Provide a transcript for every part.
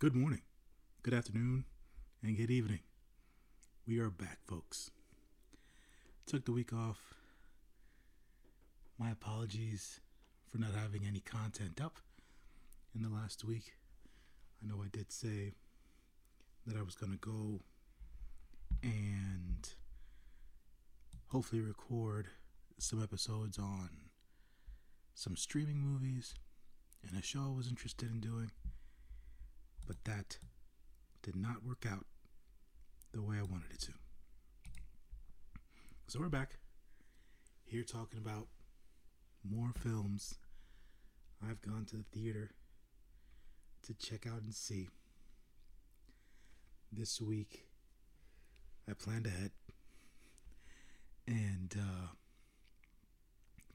Good morning, good afternoon, and good evening. We are back, folks. Took the week off. My apologies for not having any content up in the last week. I know I did say that I was going to go and hopefully record some episodes on some streaming movies and a show I was interested in doing, but that did not work out the way I wanted it to. So we're back here talking about more films I've gone to the theater to check out and see. This week, I planned ahead. And uh,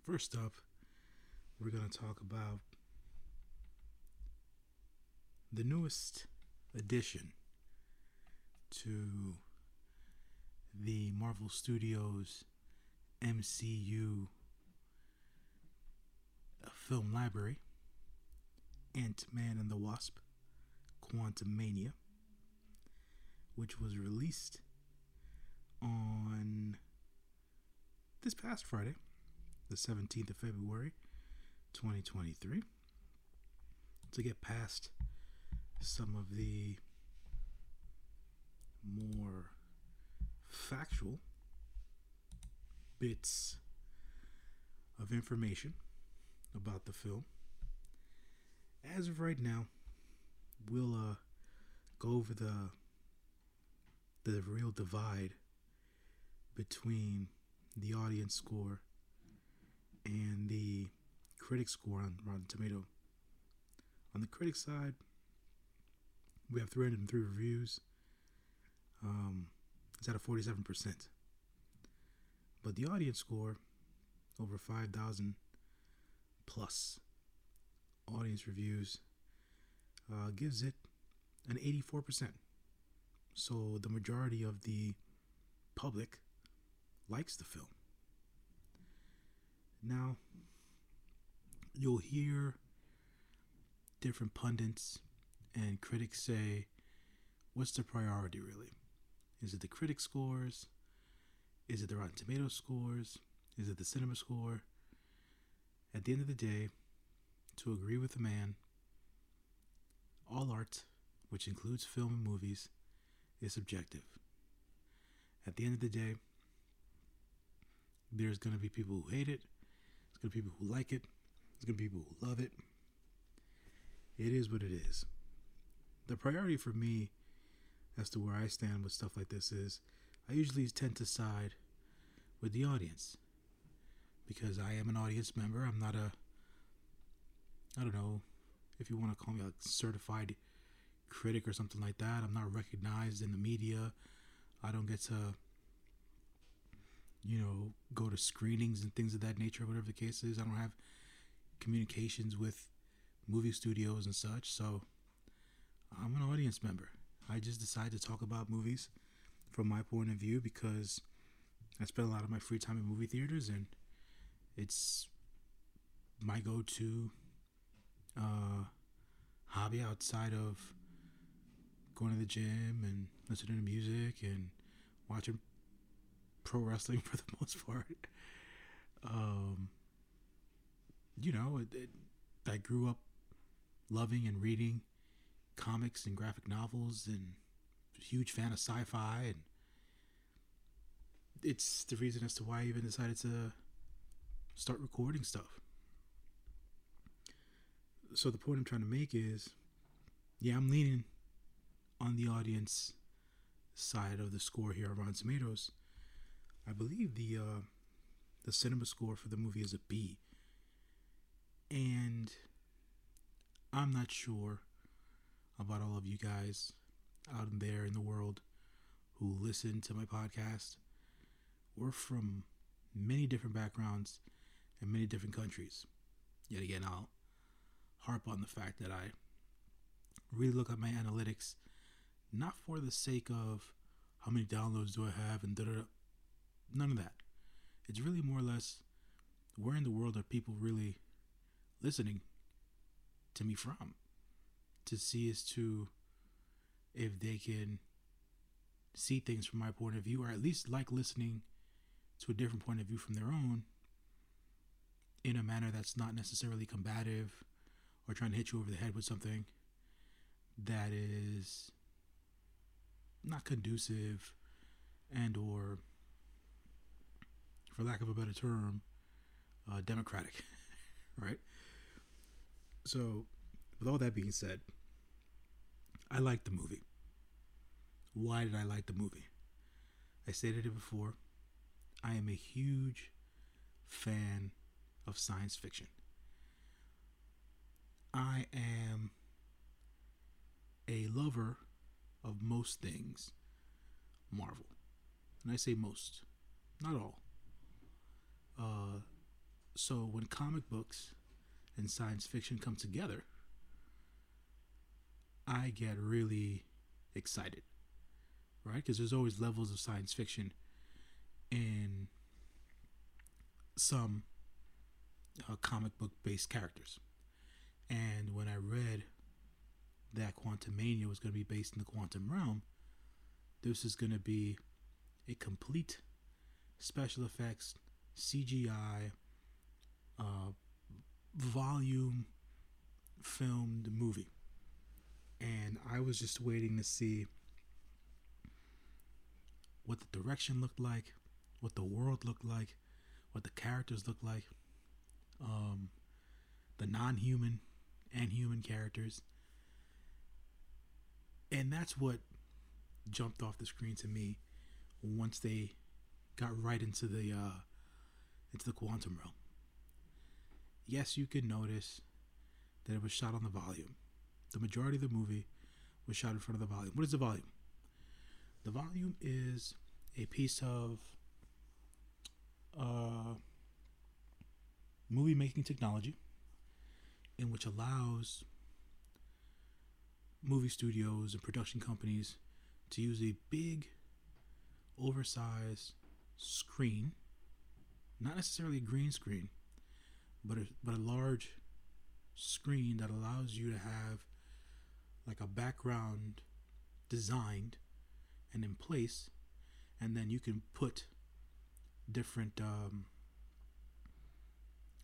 first up, we're going to talk about the newest addition to the Marvel Studios MCU uh, film library Ant Man and the Wasp Quantumania, which was released on this past Friday, the 17th of February 2023. To get past some of the more factual bits of information about the film. As of right now, we'll uh, go over the the real divide between the audience score and the critic score on Rotten Tomato. On the critic side, we have 303 reviews. Um, it's at a 47%. But the audience score, over 5,000 plus audience reviews, uh, gives it an 84%. So the majority of the public likes the film. Now, you'll hear different pundits and critics say, what's the priority really? Is it the critic scores? Is it the Rotten Tomato scores? Is it the cinema score? At the end of the day, to agree with the man, all art, which includes film and movies, is subjective. At the end of the day, there's going to be people who hate it, there's going to be people who like it, there's going to be people who love it. It is what it is. The priority for me as to where I stand with stuff like this is I usually tend to side with the audience because I am an audience member. I'm not a, I don't know if you want to call me a certified critic or something like that. I'm not recognized in the media. I don't get to you know, go to screenings and things of that nature, whatever the case is. I don't have communications with movie studios and such, so I'm an audience member. I just decide to talk about movies from my point of view because I spend a lot of my free time in movie theaters and it's my go-to uh, hobby outside of going to the gym and listening to music and watching pro wrestling for the most part. Um, you know, it, it, I grew up loving and reading comics and graphic novels and huge fan of sci-fi and it's the reason as to why I even decided to start recording stuff. So the point I'm trying to make is yeah, I'm leaning on the audience side of the score here on Rotten Tomatoes I believe the uh, the cinema score for the movie is a B, and I'm not sure about all of you guys out there in the world who listen to my podcast. We're from many different backgrounds and many different countries. Yet again, I'll harp on the fact that I really look at my analytics not for the sake of how many downloads do I have and da da None of that. It's really more or less where in the world are people really listening to me from? To see as to if they can see things from my point of view, or at least like listening to a different point of view from their own in a manner that's not necessarily combative or trying to hit you over the head with something that is not conducive and or for lack of a better term uh, democratic right? So with all that being said i liked the movie why did i like the movie i stated it before i am a huge fan of science fiction i am a lover of most things Marvel. And I say most, not all. Uh, so when comic books and science fiction come together, I get really excited, right? Because there's always levels of science fiction in some uh, comic book based characters. And when I read that Quantumania was going to be based in the quantum realm, this is going to be a complete special effects, CGI, uh, volume filmed movie. And I was just waiting to see what the direction looked like, what the world looked like, what the characters looked like, um, the non human and human characters and that's what jumped off the screen to me once they got right into the uh, into the quantum realm. Yes, you could notice that it was shot on the volume. The majority of the movie was shot in front of the volume. What is the volume? The volume is a piece of uh, movie making technology in which allows movie studios and production companies to use a big, oversized screen, not necessarily a green screen, but a, but a large screen that allows you to have like a background designed and in place, and then you can put different um,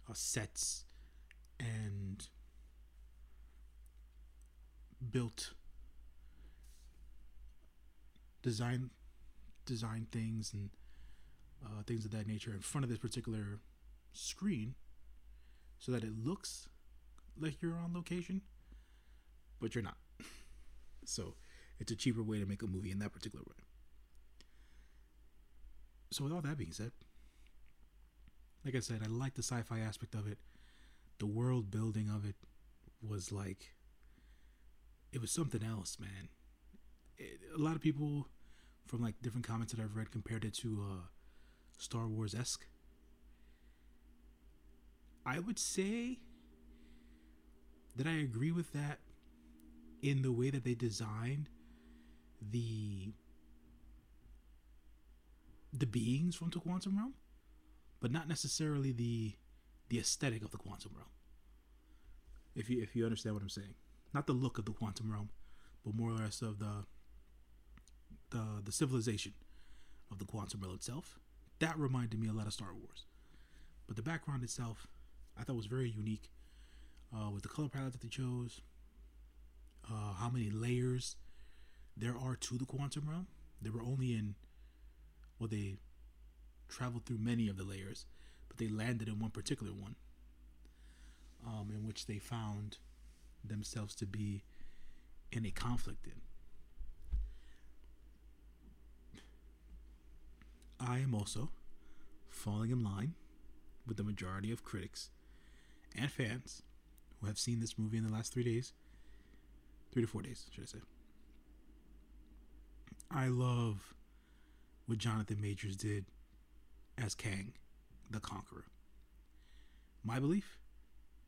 uh, sets and built design design things and uh, things of that nature in front of this particular screen so that it looks like you're on location but you're not so it's a cheaper way to make a movie in that particular way so with all that being said like i said i like the sci-fi aspect of it the world building of it was like it was something else, man. It, a lot of people from like different comments that I've read compared it to uh, Star Wars esque. I would say that I agree with that in the way that they designed the the beings from the quantum realm, but not necessarily the the aesthetic of the quantum realm. If you if you understand what I'm saying not the look of the quantum realm, but more or less of the the the civilization of the quantum realm itself. That reminded me a lot of Star Wars. But the background itself, I thought was very unique. Uh, with the color palette that they chose, uh, how many layers there are to the quantum realm. They were only in, well, they traveled through many of the layers, but they landed in one particular one, um, in which they found themselves to be in a conflict in. I am also falling in line with the majority of critics and fans who have seen this movie in the last three days. Three to four days, should I say. I love what Jonathan Majors did as Kang, the Conqueror. My belief,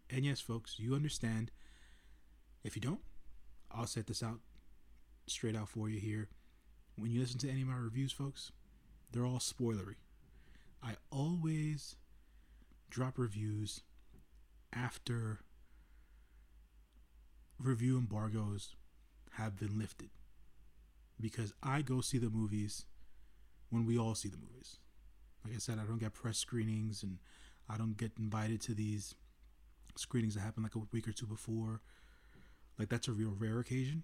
and yes, folks, you understand if you don't, I'll set this out straight out for you here. When you listen to any of my reviews, folks, they're all spoilery. I always drop reviews after review embargoes have been lifted. because I go see the movies when we all see the movies. Like I said, I don't get press screenings and I don't get invited to these screenings that happen like a week or two before. Like that's a real rare occasion.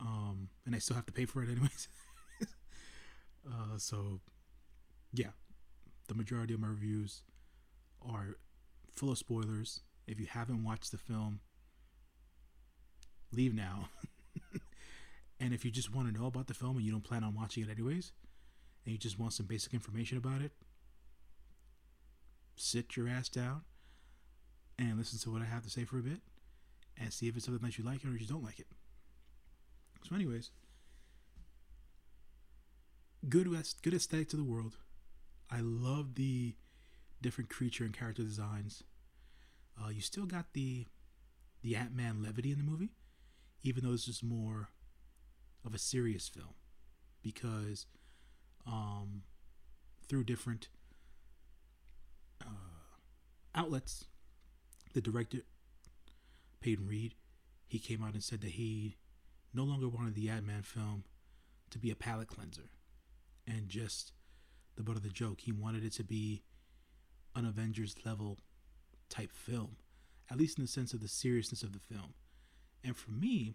Um, and I still have to pay for it anyways. uh, so yeah, the majority of my reviews are full of spoilers. If you haven't watched the film, leave now. and if you just want to know about the film and you don't plan on watching it anyways, and you just want some basic information about it, sit your ass down and listen to what I have to say for a bit and see if it's something that you like or you don't like it. So, anyways, good good aesthetic to the world. I love the different creature and character designs. Uh, you still got the the Ant Man levity in the movie, even though this is more of a serious film, because um, through different uh, outlets, the director Peyton Reed, he came out and said that he no longer wanted the Ant Man film to be a palate cleanser and just the butt of the joke. He wanted it to be an Avengers level type film, at least in the sense of the seriousness of the film. And for me,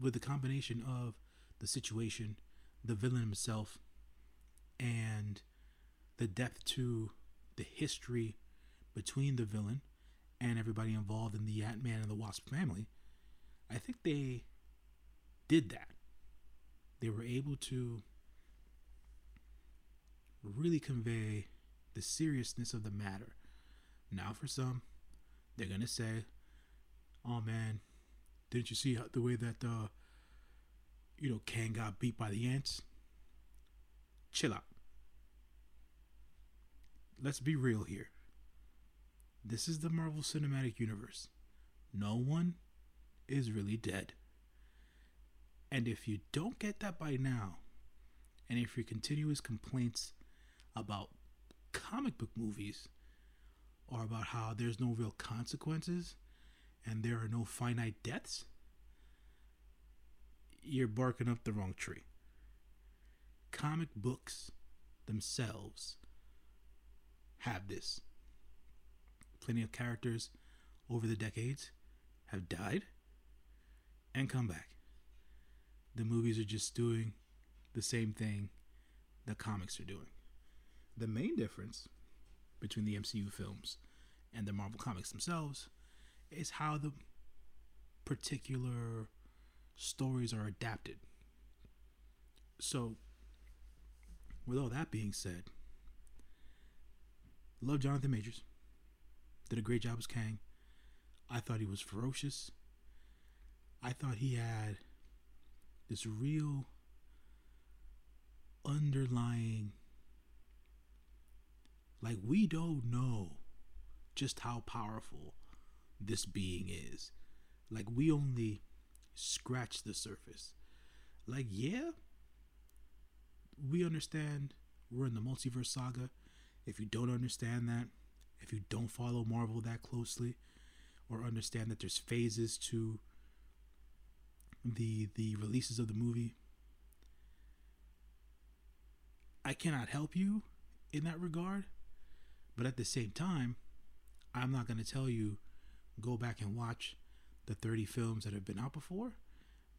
with the combination of the situation, the villain himself, and the depth to the history between the villain and everybody involved in the Ant Man and the Wasp family, I think they did that. They were able to really convey the seriousness of the matter. Now, for some, they're gonna say, "Oh man, didn't you see the way that uh, you know Kang got beat by the ants?" Chill out. Let's be real here. This is the Marvel Cinematic Universe. No one is really dead. And if you don't get that by now, and if your continuous complaints about comic book movies are about how there's no real consequences and there are no finite deaths, you're barking up the wrong tree. Comic books themselves have this. Plenty of characters over the decades have died and come back. The movies are just doing the same thing the comics are doing. The main difference between the MCU films and the Marvel comics themselves is how the particular stories are adapted. So, with all that being said, love Jonathan Majors. Did a great job as Kang. I thought he was ferocious. I thought he had this real underlying like, we don't know just how powerful this being is. Like, we only scratch the surface. Like, yeah, we understand we're in the multiverse saga. If you don't understand that, if you don't follow Marvel that closely, or understand that there's phases to the the releases of the movie, I cannot help you in that regard. But at the same time, I'm not going to tell you go back and watch the 30 films that have been out before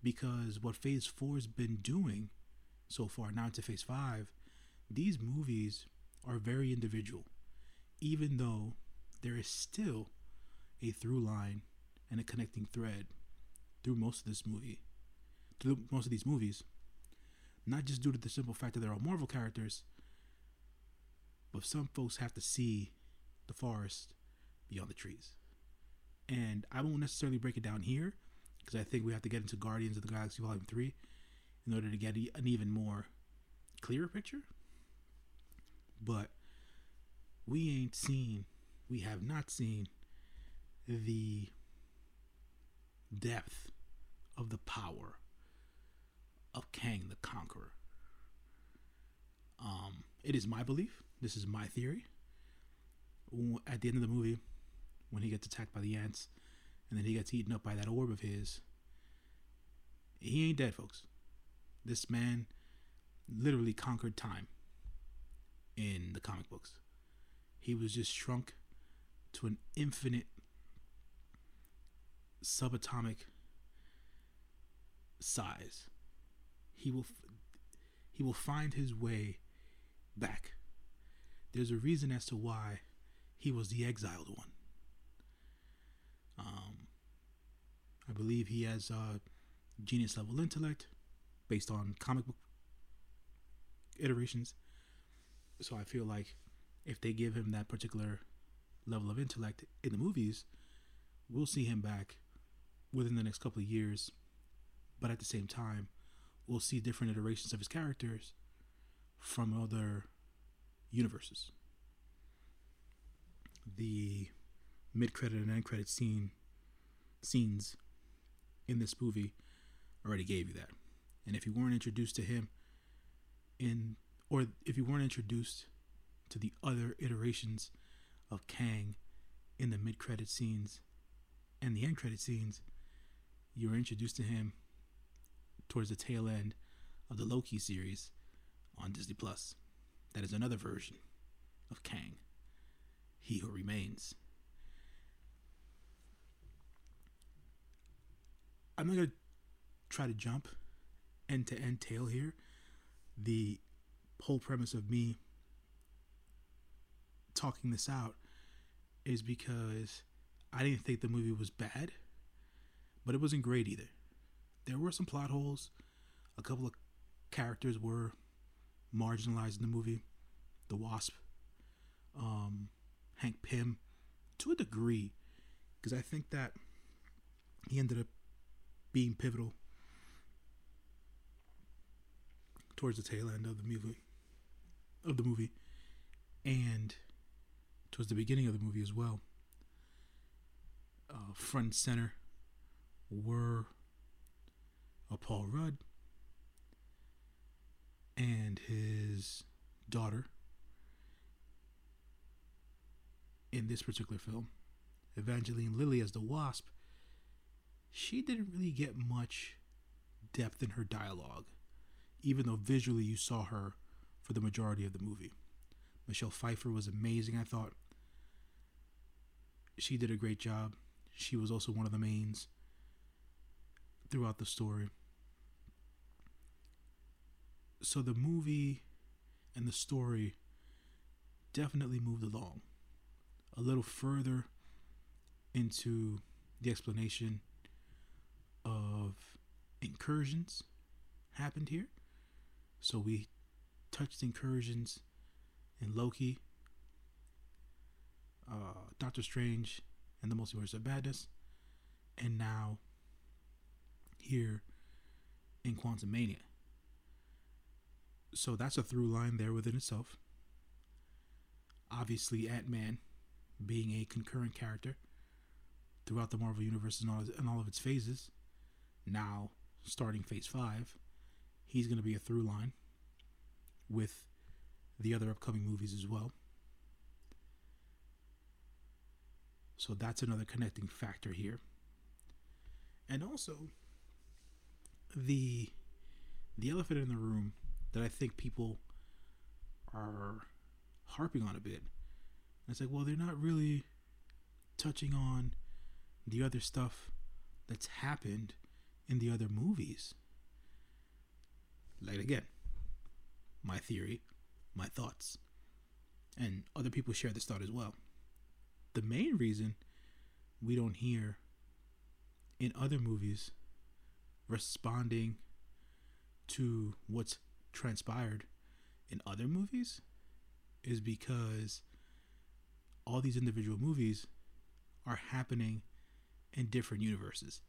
because what phase 4 has been doing so far now into phase 5 these movies are very individual even though there is still a through line and a connecting thread through most of this movie through most of these movies not just due to the simple fact that they're all marvel characters but some folks have to see the forest beyond the trees. And I won't necessarily break it down here because I think we have to get into Guardians of the Galaxy Volume 3 in order to get an even more clearer picture. But we ain't seen, we have not seen the depth of the power of Kang the Conqueror. Um, it is my belief this is my theory. At the end of the movie, when he gets attacked by the ants, and then he gets eaten up by that orb of his, he ain't dead, folks. This man literally conquered time in the comic books. He was just shrunk to an infinite subatomic size. He will he will find his way back. There's a reason as to why he was the exiled one. Um, I believe he has uh, genius level intellect based on comic book iterations. So I feel like if they give him that particular level of intellect in the movies, we'll see him back within the next couple of years. But at the same time, we'll see different iterations of his characters from other universes. The mid-credit and end-credit scene scenes in this movie already gave you that. And if you weren't introduced to him in or if you weren't introduced to the other iterations of Kang in the mid-credit scenes and the end-credit scenes, you were introduced to him towards the tail end of the Loki series on Disney Plus. That is another version of Kang, He Who Remains. I'm not gonna try to jump end to end tail here. The whole premise of me talking this out is because I didn't think the movie was bad, but it wasn't great either. There were some plot holes. A couple of characters were marginalized in the movie. The Wasp, um, Hank Pym, to a degree, because I think that he ended up being pivotal towards the tail end of the movie of the movie and towards the beginning of the movie as well. Uh, front and center were a Paul Rudd and his daughter in this particular film Evangeline Lilly as the Wasp she didn't really get much depth in her dialogue, even though visually you saw her for the majority of the movie. Michelle Pfeiffer was amazing, I thought. She did a great job. She was also one of the mains throughout the story. So the movie and the story definitely moved along a little further into the explanation of incursions happened here. So we touched incursions in Loki, uh, Doctor Strange, and the Multiverse of Madness, and now here in Quantumania. So that's a through line there within itself. Obviously, Ant Man being a concurrent character throughout the Marvel Universe and all, and all of its phases now starting phase five, he's going to be a through line with the other upcoming movies as well. So that's another connecting factor here. And also the the elephant in the room that I think people are harping on a bit. It's like, well, they're not really touching on the other stuff that's happened in the other movies. Like again, my theory, my thoughts. And other people share this thought as well. The main reason we don't hear in other movies responding to what's transpired in other movies is because all these individual movies are happening in different universes.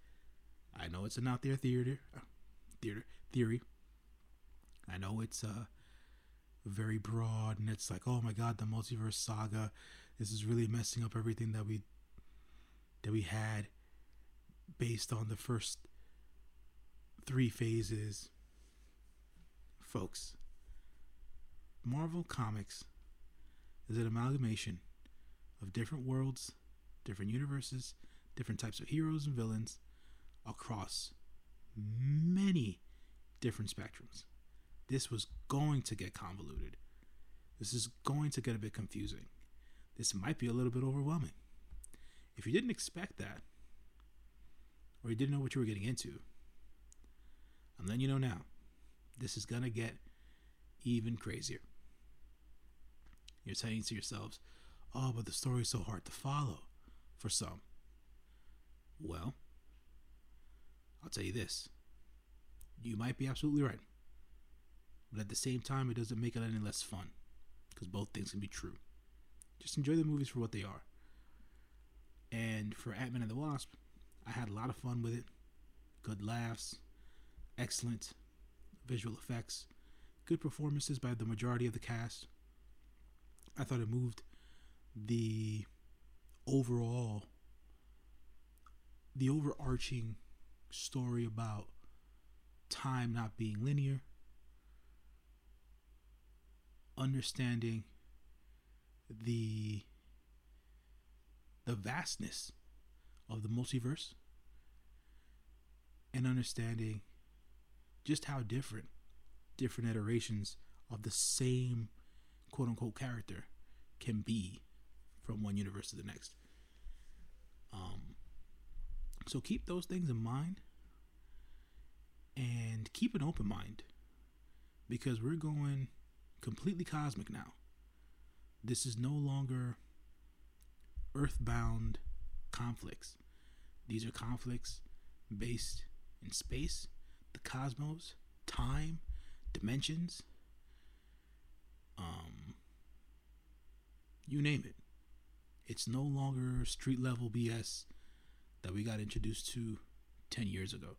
I know it's an out there theater, theater theory. I know it's uh, very broad, and it's like, oh my god, the multiverse saga. This is really messing up everything that we that we had based on the first three phases. Folks, Marvel Comics is an amalgamation of different worlds, different universes, different types of heroes and villains, across many different spectrums. This was going to get convoluted. This is going to get a bit confusing. This might be a little bit overwhelming. If you didn't expect that, or you didn't know what you were getting into, I'm letting you know now. This is going to get even crazier. You're saying to yourselves, oh, but the story's so hard to follow for some. Well, I'll tell you this. You might be absolutely right. But at the same time, it doesn't make it any less fun. Because both things can be true. Just enjoy the movies for what they are. And for Ant Man and the Wasp, I had a lot of fun with it. Good laughs, excellent visual effects, good performances by the majority of the cast. I thought it moved the overall the overarching story about time not being linear understanding the the vastness of the multiverse and understanding just how different different iterations of the same quote unquote character can be from one universe to the next. Um, so keep those things in mind and keep an open mind because we're going completely cosmic now. This is no longer earthbound conflicts. These are conflicts based in space, the cosmos, time, dimensions, um, you name it. It's no longer street level BS that we got introduced to 10 years ago.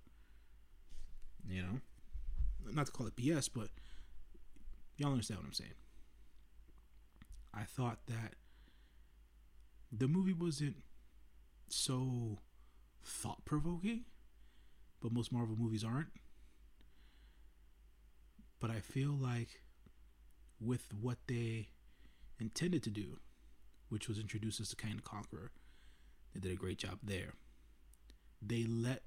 You know? Not to call it BS, but y'all understand what I'm saying. I thought that the movie wasn't so thought provoking, but most Marvel movies aren't. But I feel like with what they intended to do, which was introduce us to Kang the Conqueror, they did a great job there. They let,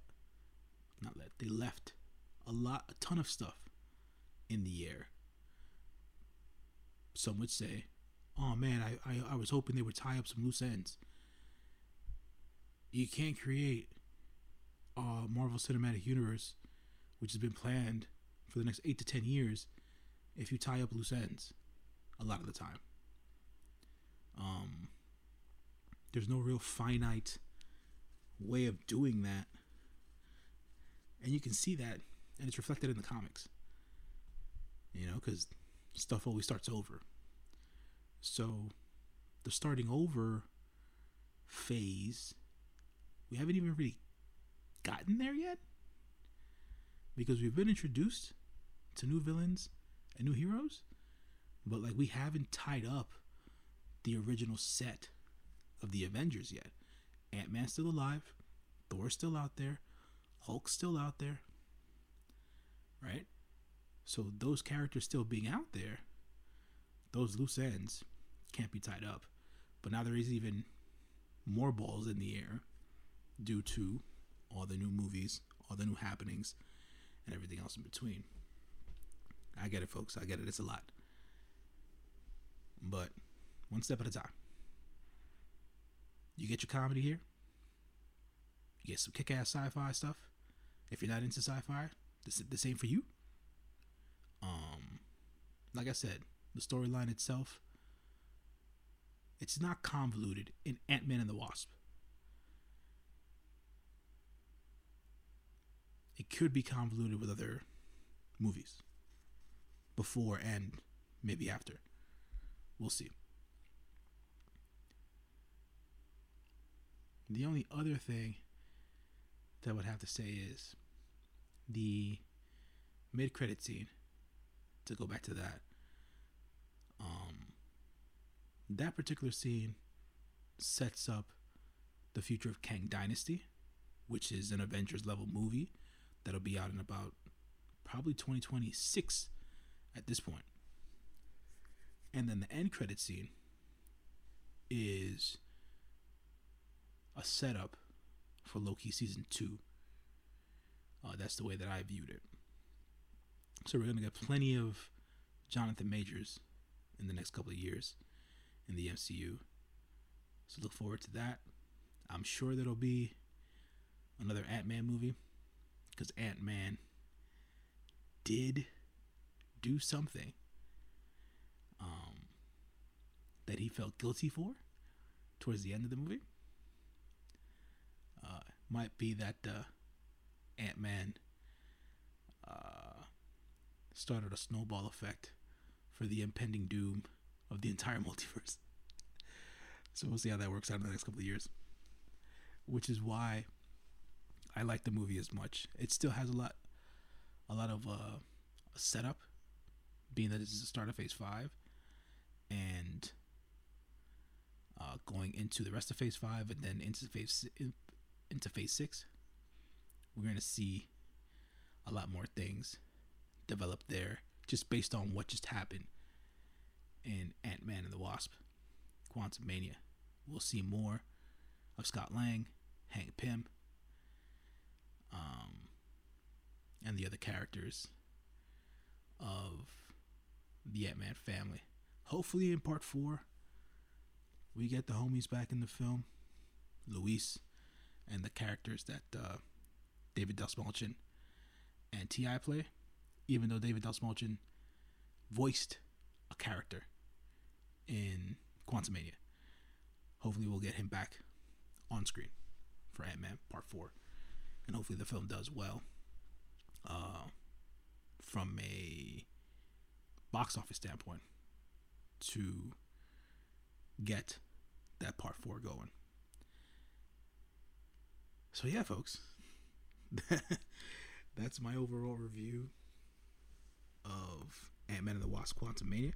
not let, they left a lot, a ton of stuff in the air. Some would say, oh man, I, I, I was hoping they would tie up some loose ends. You can't create a Marvel Cinematic Universe, which has been planned for the next eight to ten years, if you tie up loose ends a lot of the time. Um, there's no real finite way of doing that. And you can see that, and it's reflected in the comics. You know, because stuff always starts over. So, the starting over phase, we haven't even really gotten there yet. Because we've been introduced to new villains and new heroes, but like we haven't tied up the original set of the Avengers yet. Ant Man's still alive, Thor's still out there, Hulk's still out there, right? So those characters still being out there, those loose ends can't be tied up. But now there is even more balls in the air due to all the new movies, all the new happenings, and everything else in between. I get it, folks. I get it. It's a lot. But one step at a time. You get your comedy here. You get some kick ass sci fi stuff. If you're not into sci fi, the, the same for you. Um, like I said, the storyline itself, it's not convoluted in Ant Man and the Wasp. It could be convoluted with other movies before and maybe after. We'll see. The only other thing that I would have to say is the mid credit scene. To go back to that, um, that particular scene sets up the future of Kang Dynasty, which is an Avengers level movie that'll be out in about probably 2026 at this point. And then the end credit scene is a setup for Loki season two. Uh, that's the way that I viewed it. So we're gonna get plenty of Jonathan Majors in the next couple of years in the MCU. So look forward to that. I'm sure there'll be another Ant Man movie because Ant Man did do something um, that he felt guilty for towards the end of the movie. Uh, might be that uh, Ant Man uh, started a snowball effect for the impending doom of the entire multiverse. So we'll see how that works out in the next couple of years. Which is why I like the movie as much. It still has a lot, a lot of uh, setup, being that is the start of Phase Five, and uh, going into the rest of Phase Five, and then into Phase into Phase Six. We're gonna see a lot more things develop there, just based on what just happened in Ant Man and the Wasp, Quantumania. we'll see more of Scott Lang, Hank Pym, um, and the other characters of the Ant Man family. Hopefully, in part four, we get the homies back in the film, Luis, and the characters that uh, David Dastmalchian and T.I. play. Even though David Dastmalchian voiced a character in Quantumania hopefully we'll get him back on screen for Ant Man Part Four, and hopefully the film does well. Uh, from a box office standpoint, to get that Part Four going. So yeah, folks, that's my overall review of Ant Man and the Wasp: Quantumania.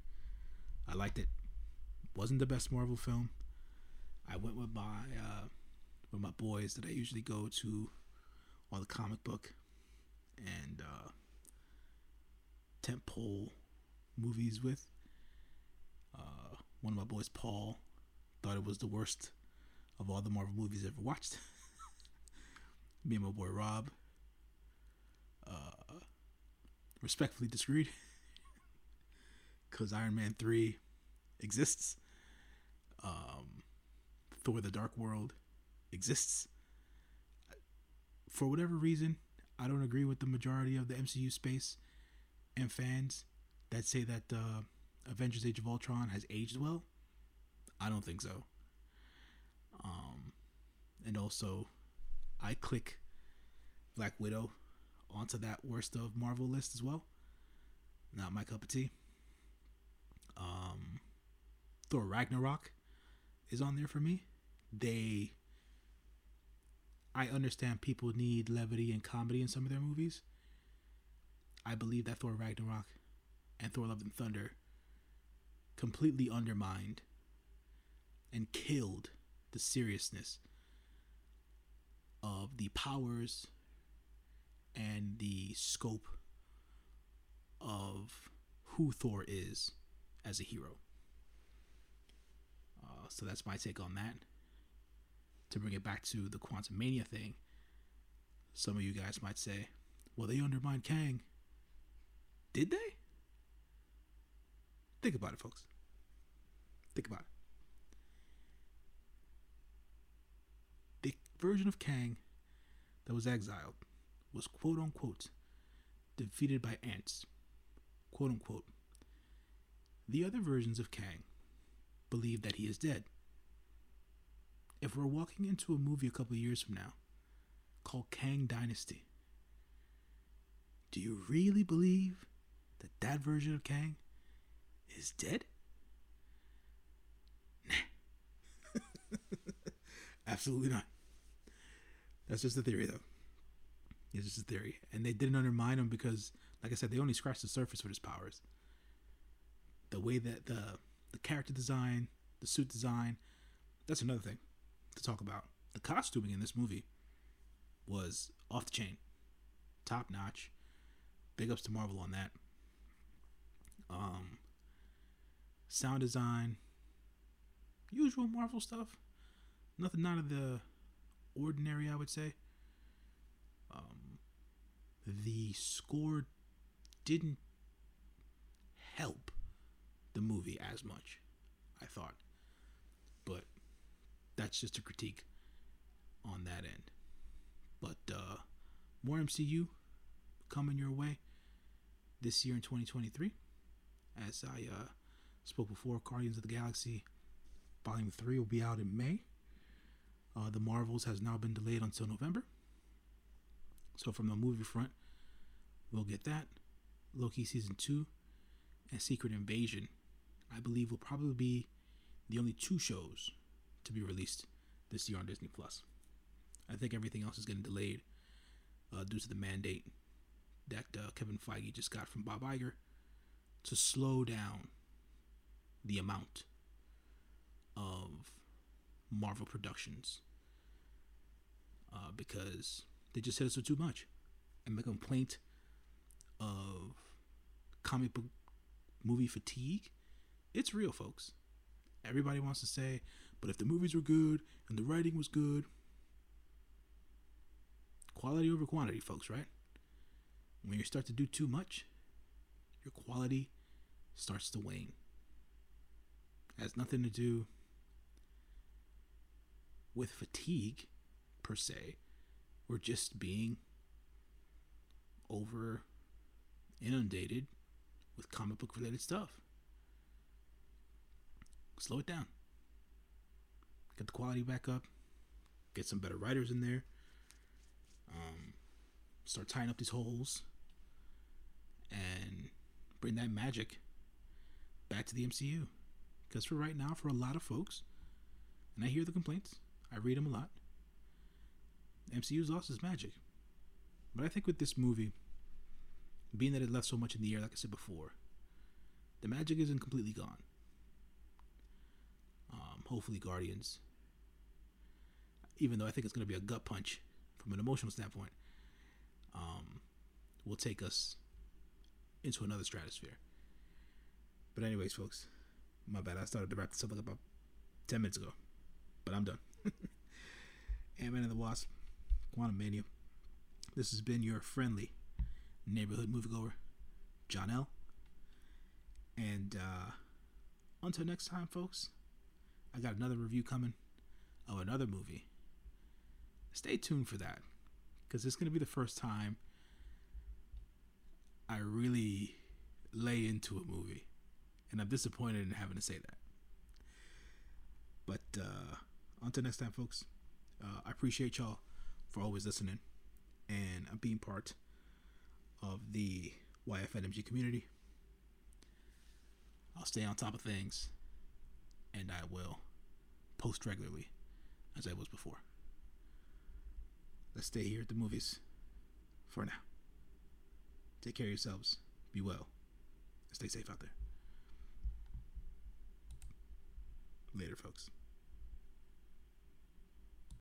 I liked it. Wasn't the best Marvel film. I went with my uh, with my boys that I usually go to all the comic book and uh, tentpole movies with. Uh, one of my boys, Paul, thought it was the worst of all the Marvel movies ever watched. Me and my boy Rob uh, respectfully disagreed because Iron Man 3 exists. Um, Thor the Dark World exists. For whatever reason, I don't agree with the majority of the MCU space and fans that say that uh, Avengers Age of Ultron has aged well. I don't think so. Um, and also, I click Black Widow onto that worst of Marvel list as well. Not my cup of tea. Um, Thor Ragnarok is on there for me they I understand people need levity and comedy in some of their movies. I believe that Thor Ragnarok and Thor Love and Thunder completely undermined and killed the seriousness of the powers and the scope of who Thor is as a hero. Uh, so that's my take on that to bring it back to the Quantumania thing, some of you guys might say, well, they undermined Kang. Did they? Think about it, folks. Think about it. The version of Kang that was exiled was quote unquote defeated by ants. Quote unquote. The other versions of Kang believe that he is dead if we're walking into a movie a couple years from now called Kang Dynasty, do you really believe that that version of Kang is dead? Nah. Absolutely not. That's just a theory, though. It's just a theory. And they didn't undermine him because, like I said, they only scratched the surface with his powers. The way that the the character design, the suit design, that's another thing to talk about. The costuming in this movie was off the chain, top notch. Big ups to Marvel on that. Um, sound design, usual Marvel stuff. Nothing out of the ordinary, I would say. Um, the score didn't help the movie as much, I thought. But that's just a critique on that end. But uh, more MCU coming your way this year in 2023. As I uh, spoke before, Guardians of the Galaxy Volume 3 will be out in May. Uh, the Marvels has now been delayed until November. So, from the movie front, we'll get that. Loki Season 2 and Secret Invasion, I believe, will probably be the only two shows to be released this year on Disney Plus. I think everything else is getting delayed uh, due to the mandate that uh, Kevin Feige just got from Bob Iger to slow down the amount of Marvel productions uh, because they just said it's so too much. And the complaint of comic book movie fatigue, it's real, folks. Everybody wants to say, but if the movies were good and the writing was good, quality over quantity, folks, right? When you start to do too much, your quality starts to wane. It has nothing to do with fatigue per se. We're just being over inundated with comic book related stuff. Slow it down. Get the quality back up. Get some better writers in there. Um, start tying up these holes and bring that magic back to the MCU. Because for right now, for a lot of folks, and I hear the complaints, I read them a lot. MCU's lost its magic. But I think with this movie, being that it left so much in the air, like I said before, the magic isn't completely gone. Um, hopefully, Guardians, even though I think it's going to be a gut punch from an emotional standpoint, um, will take us into another stratosphere. But, anyways, folks, my bad. I started to wrap this up like about 10 minutes ago, but I'm done. Ant Man and the Wasp, Quantumania. This has been your friendly neighborhood moviegoer, John L. And uh, until next time, folks, I got another review coming of another movie. Stay tuned for that because it's going to be the first time I really lay into a movie. And I'm disappointed in having to say that. But uh, until next time, folks, uh, I appreciate y'all for always listening and being part of the YFNMG community. I'll stay on top of things and I will post regularly as I was before. Let's stay here at the movies for now. Take care of yourselves. Be well. And stay safe out there. Later, folks.